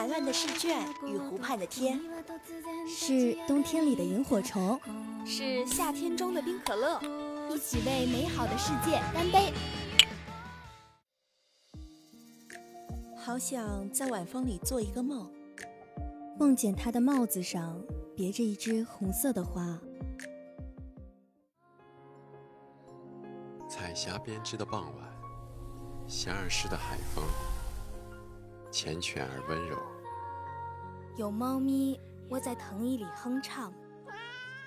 散乱的试卷与湖畔的天，是冬天里的萤火虫，是夏天中的冰可乐，一起为美好的世界干杯！好想在晚风里做一个梦，梦见他的帽子上别着一枝红色的花。彩霞编织的傍晚，霞儿时的海风，缱绻而温柔。有猫咪窝在藤椅里哼唱，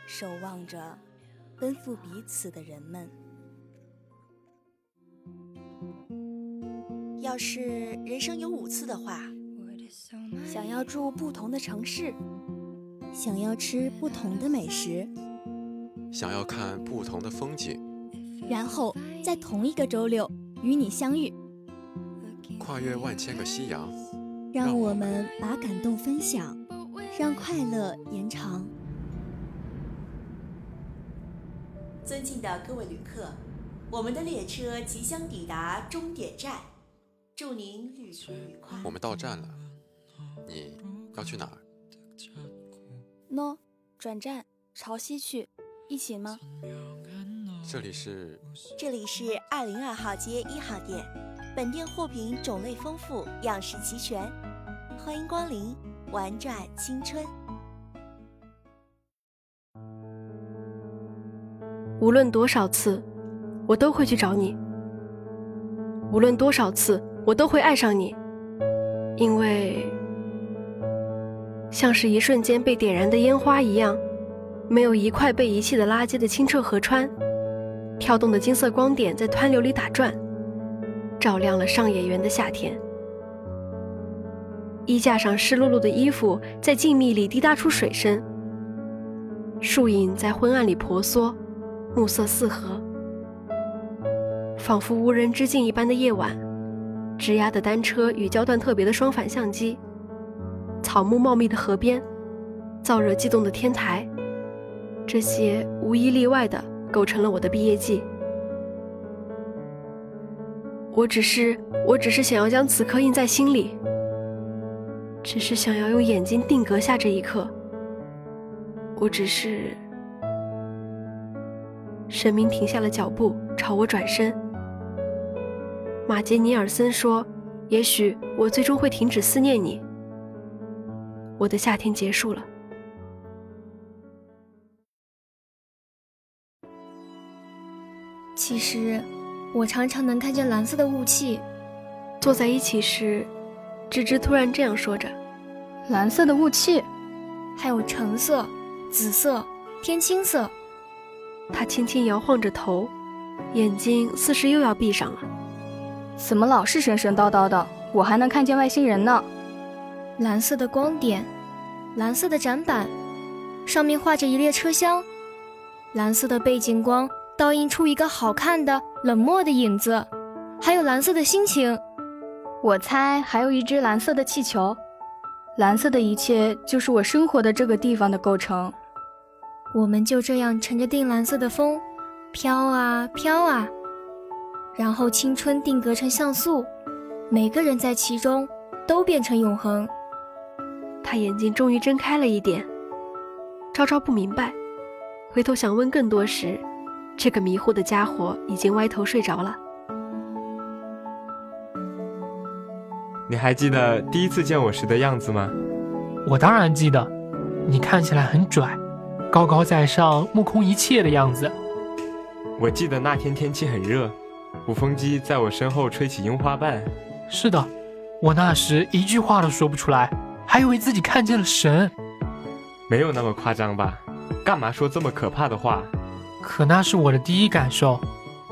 守望着奔赴彼此的人们。要是人生有五次的话，想要住不同的城市，想要吃不同的美食，想要看不同的风景，然后在同一个周六与你相遇，跨越万千个夕阳，让我们把感动分享，让快乐延长。尊敬的各位旅客，我们的列车即将抵达终点站。祝您旅途愉快。我们到站了，你要去哪儿？no，转站朝西去，一起吗？这里是这里是二零二号街一号店，本店货品种类丰富，样式齐全，欢迎光临，玩转青春。无论多少次，我都会去找你。无论多少次。我都会爱上你，因为像是一瞬间被点燃的烟花一样，没有一块被遗弃的垃圾的清澈河川，跳动的金色光点在湍流里打转，照亮了上野园的夏天。衣架上湿漉漉的衣服在静谧里滴答出水声，树影在昏暗里婆娑，暮色四合，仿佛无人之境一般的夜晚。吱呀的单车与焦段特别的双反相机，草木茂密的河边，燥热悸动的天台，这些无一例外的构成了我的毕业季。我只是，我只是想要将此刻印在心里，只是想要用眼睛定格下这一刻。我只是，神明停下了脚步，朝我转身。马杰尼尔森说：“也许我最终会停止思念你。我的夏天结束了。其实，我常常能看见蓝色的雾气。坐在一起时，芝芝突然这样说着：‘蓝色的雾气，还有橙色、紫色、天青色。’他轻轻摇晃着头，眼睛似是又要闭上了。”怎么老是神神叨叨的？我还能看见外星人呢。蓝色的光点，蓝色的展板，上面画着一列车厢。蓝色的背景光倒映出一个好看的冷漠的影子，还有蓝色的心情。我猜还有一只蓝色的气球。蓝色的一切就是我生活的这个地方的构成。我们就这样乘着靛蓝色的风，飘啊飘啊。然后青春定格成像素，每个人在其中都变成永恒。他眼睛终于睁开了一点，昭昭不明白，回头想问更多时，这个迷糊的家伙已经歪头睡着了。你还记得第一次见我时的样子吗？我当然记得，你看起来很拽，高高在上，目空一切的样子。我记得那天天气很热。鼓风机在我身后吹起樱花瓣。是的，我那时一句话都说不出来，还以为自己看见了神。没有那么夸张吧？干嘛说这么可怕的话？可那是我的第一感受。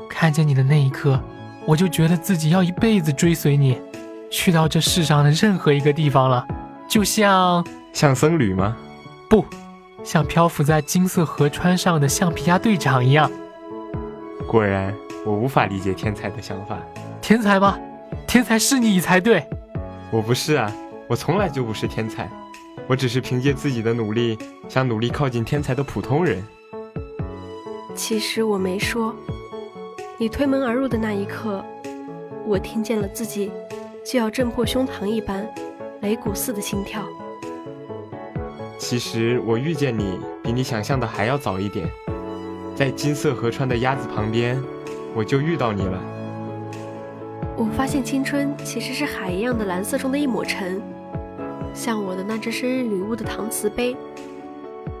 看见你的那一刻，我就觉得自己要一辈子追随你，去到这世上的任何一个地方了。就像像僧侣吗？不，像漂浮在金色河川上的橡皮鸭队长一样。果然。我无法理解天才的想法。天才吗？天才是你才对。我不是啊，我从来就不是天才。我只是凭借自己的努力，想努力靠近天才的普通人。其实我没说。你推门而入的那一刻，我听见了自己就要震破胸膛一般，擂鼓似的心跳。其实我遇见你比你想象的还要早一点，在金色河川的鸭子旁边，我就遇到你了。我发现青春其实是海一样的蓝色中的一抹尘，像我的那只生日礼物的搪瓷杯，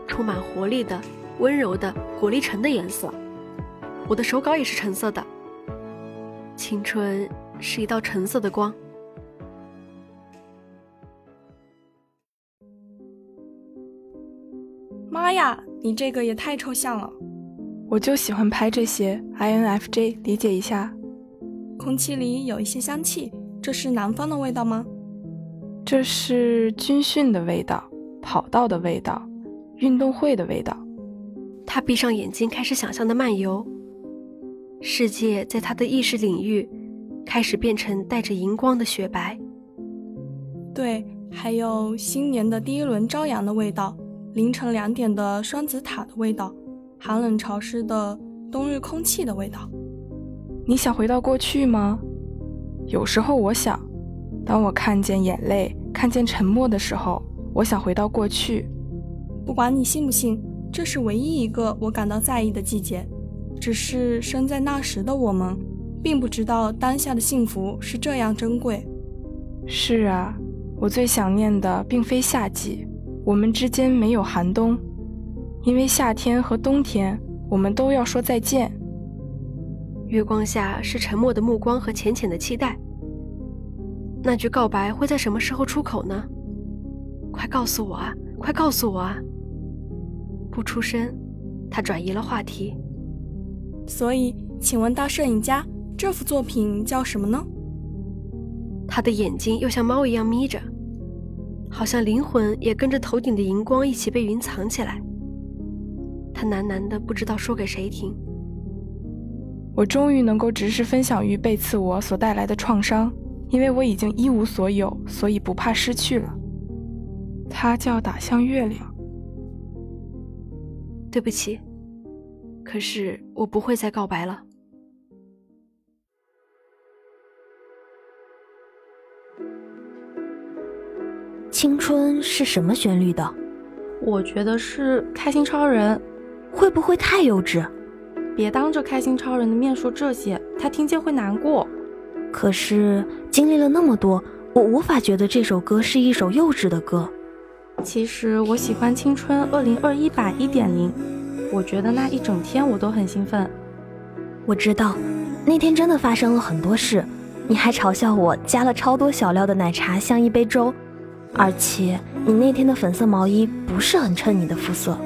充满活力的、温柔的果粒橙的颜色。我的手稿也是橙色的，青春是一道橙色的光。妈呀，你这个也太抽象了！我就喜欢拍这些 INFJ，理解一下。空气里有一些香气，这是南方的味道吗？这是军训的味道，跑道的味道，运动会的味道。他闭上眼睛，开始想象的漫游。世界在他的意识领域开始变成带着荧光的雪白。对，还有新年的第一轮朝阳的味道，凌晨两点的双子塔的味道，寒冷潮湿的冬日空气的味道。你想回到过去吗？有时候我想，当我看见眼泪、看见沉默的时候，我想回到过去。不管你信不信，这是唯一一个我感到在意的季节。只是生在那时的我们，并不知道当下的幸福是这样珍贵。是啊，我最想念的并非夏季，我们之间没有寒冬，因为夏天和冬天我们都要说再见。月光下是沉默的目光和浅浅的期待。那句告白会在什么时候出口呢？快告诉我啊！快告诉我啊！不出声，他转移了话题。所以，请问大摄影家，这幅作品叫什么呢？他的眼睛又像猫一样眯着，好像灵魂也跟着头顶的荧光一起被云藏起来。他喃喃的不知道说给谁听。我终于能够直视分享于背刺我所带来的创伤，因为我已经一无所有，所以不怕失去了。它叫打向月亮。对不起。可是我不会再告白了。青春是什么旋律的？我觉得是开心超人。会不会太幼稚？别当着开心超人的面说这些，他听见会难过。可是经历了那么多，我无法觉得这首歌是一首幼稚的歌。其实我喜欢青春二零二一版一点零。我觉得那一整天我都很兴奋。我知道，那天真的发生了很多事。你还嘲笑我加了超多小料的奶茶像一杯粥，而且你那天的粉色毛衣不是很衬你的肤色。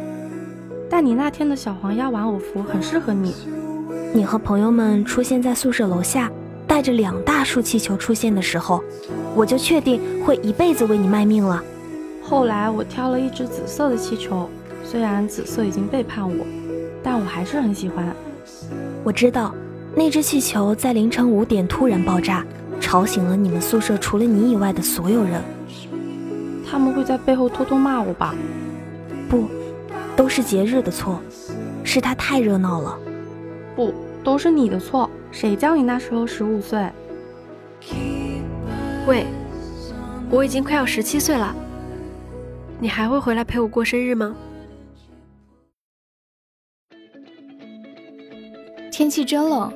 但你那天的小黄鸭玩偶服很适合你。你和朋友们出现在宿舍楼下，带着两大束气球出现的时候，我就确定会一辈子为你卖命了。后来我挑了一只紫色的气球。虽然紫色已经背叛我，但我还是很喜欢。我知道，那只气球在凌晨五点突然爆炸，吵醒了你们宿舍除了你以外的所有人。他们会在背后偷偷骂我吧？不，都是节日的错，是他太热闹了。不，都是你的错。谁叫你那时候十五岁？喂，我已经快要十七岁了，你还会回来陪我过生日吗？天气真冷，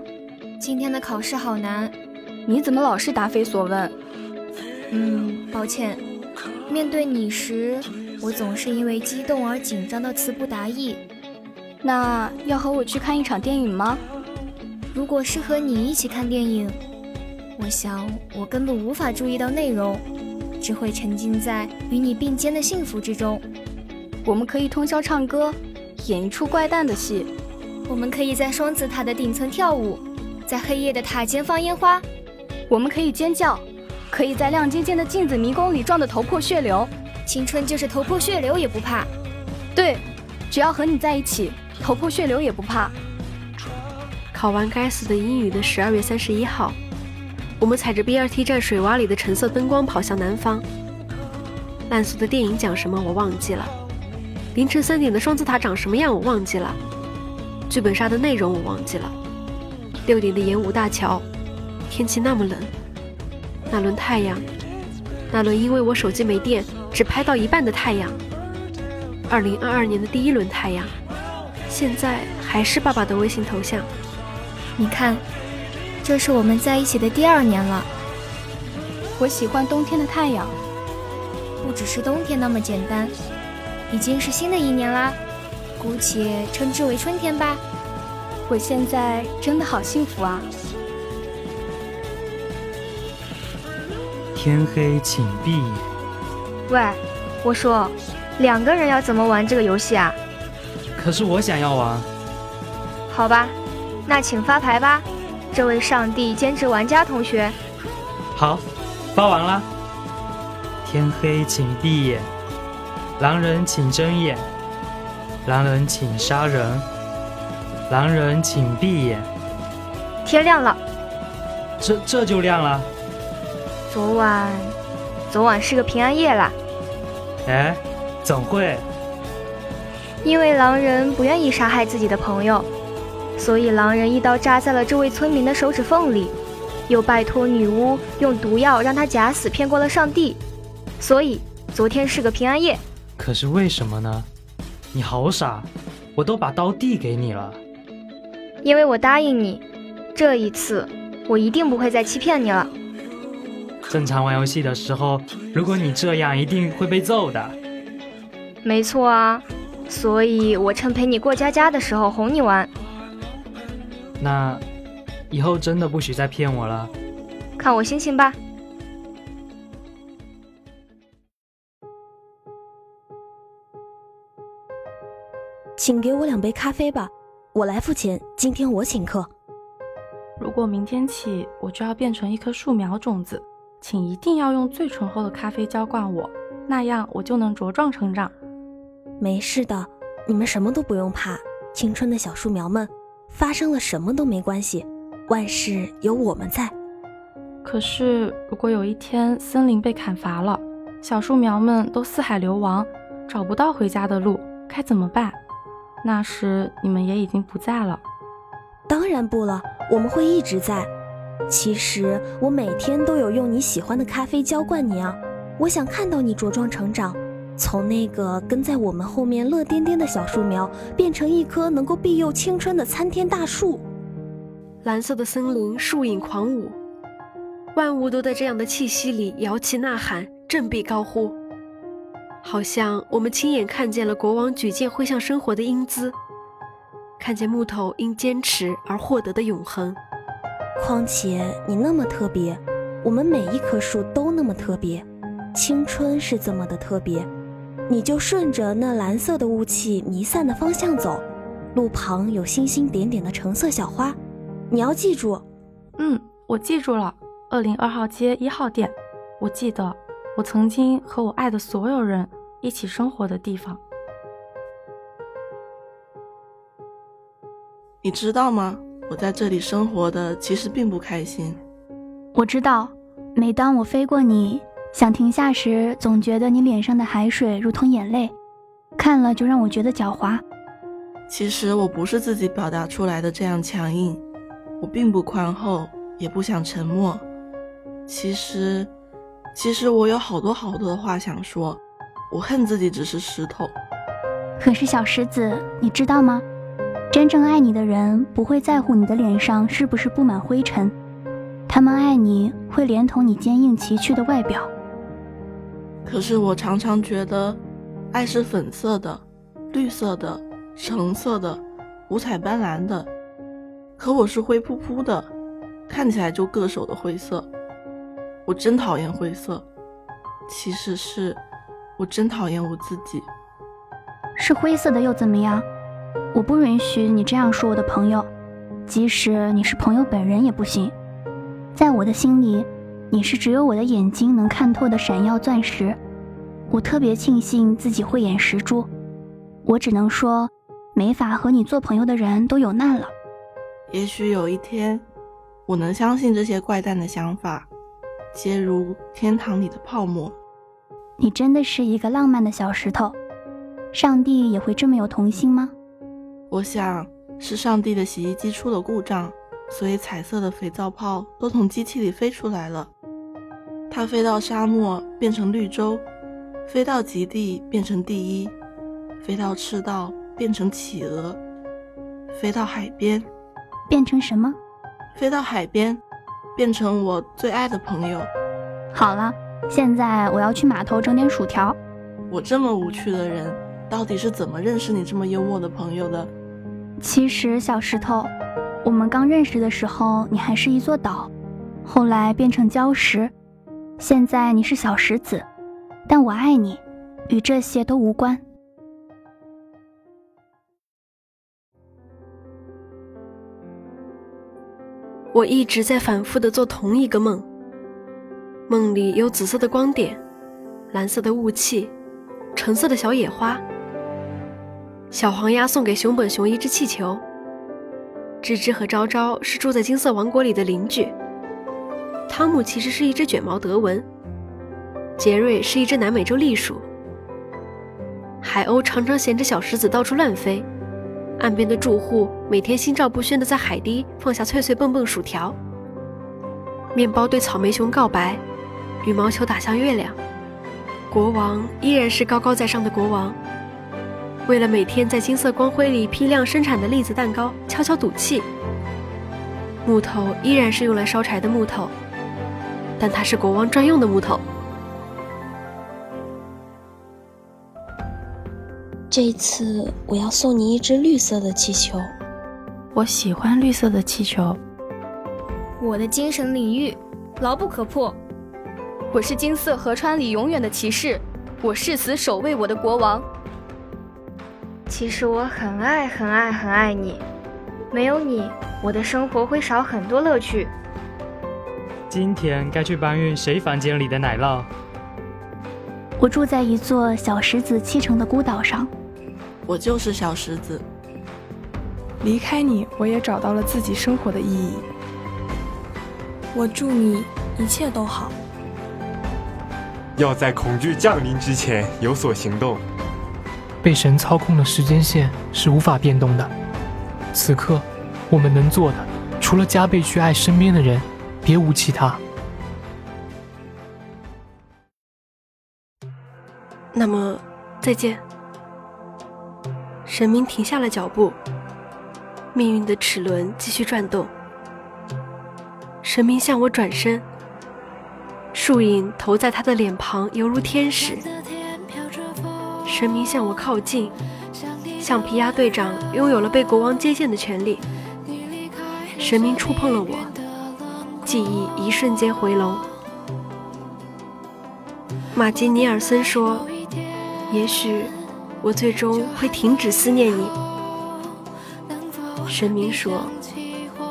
今天的考试好难。你怎么老是答非所问？嗯，抱歉。面对你时，我总是因为激动而紧张的词不达意。那要和我去看一场电影吗？如果是和你一起看电影，我想我根本无法注意到内容，只会沉浸在与你并肩的幸福之中。我们可以通宵唱歌，演一出怪诞的戏。我们可以在双子塔的顶层跳舞，在黑夜的塔尖放烟花。我们可以尖叫，可以在亮晶晶的镜子迷宫里撞得头破血流。青春就是头破血流也不怕。对，只要和你在一起，头破血流也不怕。考完该死的英语的十二月三十一号，我们踩着 BRT 站水洼里的橙色灯光跑向南方。烂俗的电影讲什么我忘记了，凌晨三点的双子塔长什么样我忘记了。剧本杀的内容我忘记了。六点的演武大桥，天气那么冷，那轮太阳那轮因为我手机没电，只拍到一半的太阳。二零二二年的第一轮太阳，现在还是爸爸的微信头像。你看，这是我们在一起的第二年了。我喜欢冬天的太阳，不只是冬天那么简单，已经是新的一年啦，姑且称之为春天吧。我现在真的好幸福啊！天黑请闭眼。喂，我说，两个人要怎么玩这个游戏啊？可是我想要玩。好吧，那请发牌吧，这位上帝兼职玩家同学。好，发完了。天黑请闭眼，狼人请睁眼，狼人请杀人。狼人请闭眼。天亮了，这这就亮了。昨晚，昨晚是个平安夜啦。哎，怎会？因为狼人不愿意杀害自己的朋友，所以狼人一刀扎在了这位村民的手指缝里，又拜托女巫用毒药让他假死，骗过了上帝。所以昨天是个平安夜。可是为什么呢？你好傻，我都把刀递给你了。因为我答应你，这一次我一定不会再欺骗你了。正常玩游戏的时候，如果你这样，一定会被揍的。没错啊，所以我趁陪你过家家的时候哄你玩。那以后真的不许再骗我了。看我心情吧。请给我两杯咖啡吧。我来付钱，今天我请客。如果明天起我就要变成一棵树苗种子，请一定要用最醇厚的咖啡浇灌我，那样我就能茁壮成长。没事的，你们什么都不用怕，青春的小树苗们，发生了什么都没关系，万事有我们在。可是如果有一天森林被砍伐了，小树苗们都四海流亡，找不到回家的路，该怎么办？那时你们也已经不在了，当然不了，我们会一直在。其实我每天都有用你喜欢的咖啡浇灌你啊，我想看到你茁壮成长，从那个跟在我们后面乐颠颠的小树苗，变成一棵能够庇佑青春的参天大树。蓝色的森林，树影狂舞，万物都在这样的气息里摇旗呐喊，振臂高呼。好像我们亲眼看见了国王举剑挥向生活的英姿，看见木头因坚持而获得的永恒。况且你那么特别，我们每一棵树都那么特别，青春是这么的特别。你就顺着那蓝色的雾气弥散的方向走，路旁有星星点点的橙色小花，你要记住。嗯，我记住了。二零二号街一号店，我记得。我曾经和我爱的所有人一起生活的地方，你知道吗？我在这里生活的其实并不开心。我知道，每当我飞过你，想停下时，总觉得你脸上的海水如同眼泪，看了就让我觉得狡猾。其实我不是自己表达出来的这样强硬，我并不宽厚，也不想沉默。其实。其实我有好多好多的话想说，我恨自己只是石头。可是小石子，你知道吗？真正爱你的人不会在乎你的脸上是不是布满灰尘，他们爱你会连同你坚硬崎岖的外表。可是我常常觉得，爱是粉色的、绿色的、橙色的、五彩斑斓的，可我是灰扑扑的，看起来就硌手的灰色。我真讨厌灰色，其实是我真讨厌我自己。是灰色的又怎么样？我不允许你这样说我的朋友，即使你是朋友本人也不行。在我的心里，你是只有我的眼睛能看透的闪耀钻石。我特别庆幸自己慧眼识珠。我只能说，没法和你做朋友的人都有难了。也许有一天，我能相信这些怪诞的想法。皆如天堂里的泡沫。你真的是一个浪漫的小石头。上帝也会这么有童心吗？我想是上帝的洗衣机出了故障，所以彩色的肥皂泡都从机器里飞出来了。它飞到沙漠变成绿洲，飞到极地变成第一，飞到赤道变成企鹅，飞到海边，变成什么？飞到海边，变成我最爱的朋友。好了，现在我要去码头整点薯条。我这么无趣的人，到底是怎么认识你这么幽默的朋友的？其实，小石头，我们刚认识的时候，你还是一座岛，后来变成礁石，现在你是小石子，但我爱你，与这些都无关。我一直在反复的做同一个梦，梦里有紫色的光点，蓝色的雾气。橙色的小野花，小黄鸭送给熊本熊一只气球。芝芝和昭昭是住在金色王国里的邻居。汤姆其实是一只卷毛德文。杰瑞是一只南美洲栗鼠。海鸥常常衔着小石子到处乱飞。岸边的住户每天心照不宣地在海堤放下脆脆蹦蹦薯条。面包对草莓熊告白，羽毛球打向月亮。国王依然是高高在上的国王。为了每天在金色光辉里批量生产的栗子蛋糕悄悄赌气。木头依然是用来烧柴的木头，但它是国王专用的木头。这次我要送你一只绿色的气球。我喜欢绿色的气球。我的精神领域牢不可破。我是金色河川里永远的骑士，我誓死守卫我的国王。其实我很爱很爱很爱你，没有你，我的生活会少很多乐趣。今天该去搬运谁房间里的奶酪？我住在一座小石子砌成的孤岛上。我就是小石子。离开你，我也找到了自己生活的意义。我祝你一切都好。要在恐惧降临之前有所行动。被神操控的时间线是无法变动的。此刻，我们能做的，除了加倍去爱身边的人，别无其他。那么，再见。神明停下了脚步，命运的齿轮继续转动。神明向我转身。树影投在他的脸庞，犹如天使。神明向我靠近，橡皮鸭队长拥有了被国王接见的权利。神明触碰了我，记忆一瞬间回笼。马吉尼尔森说：“也许我最终会停止思念你。”神明说：“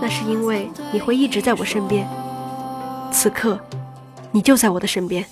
那是因为你会一直在我身边。”此刻。你就在我的身边。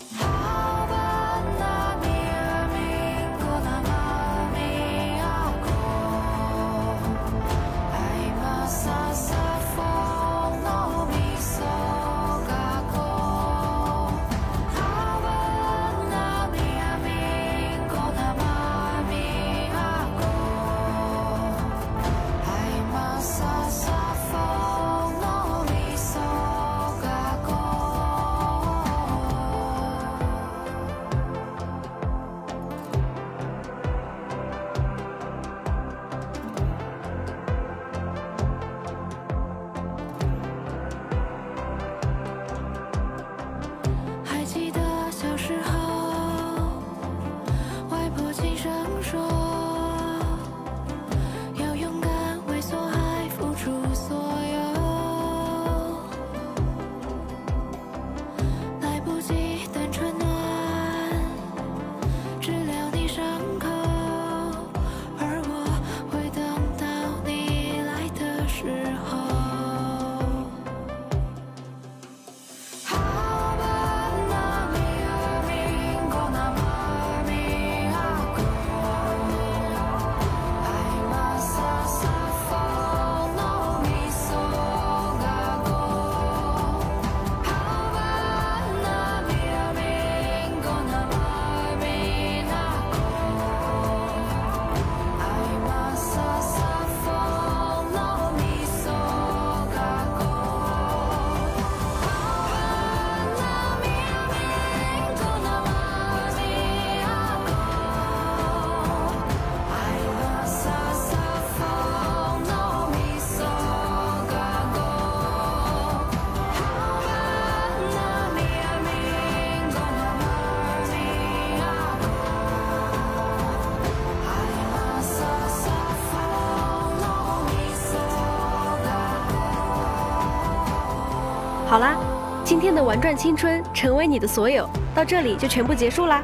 天的玩转青春，成为你的所有，到这里就全部结束啦。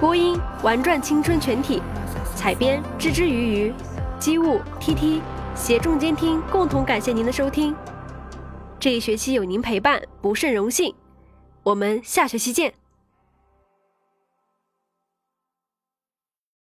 播音：玩转青春全体，采编：吱吱鱼鱼，机务：T T，协众监听，共同感谢您的收听。这一学期有您陪伴，不胜荣幸。我们下学期见。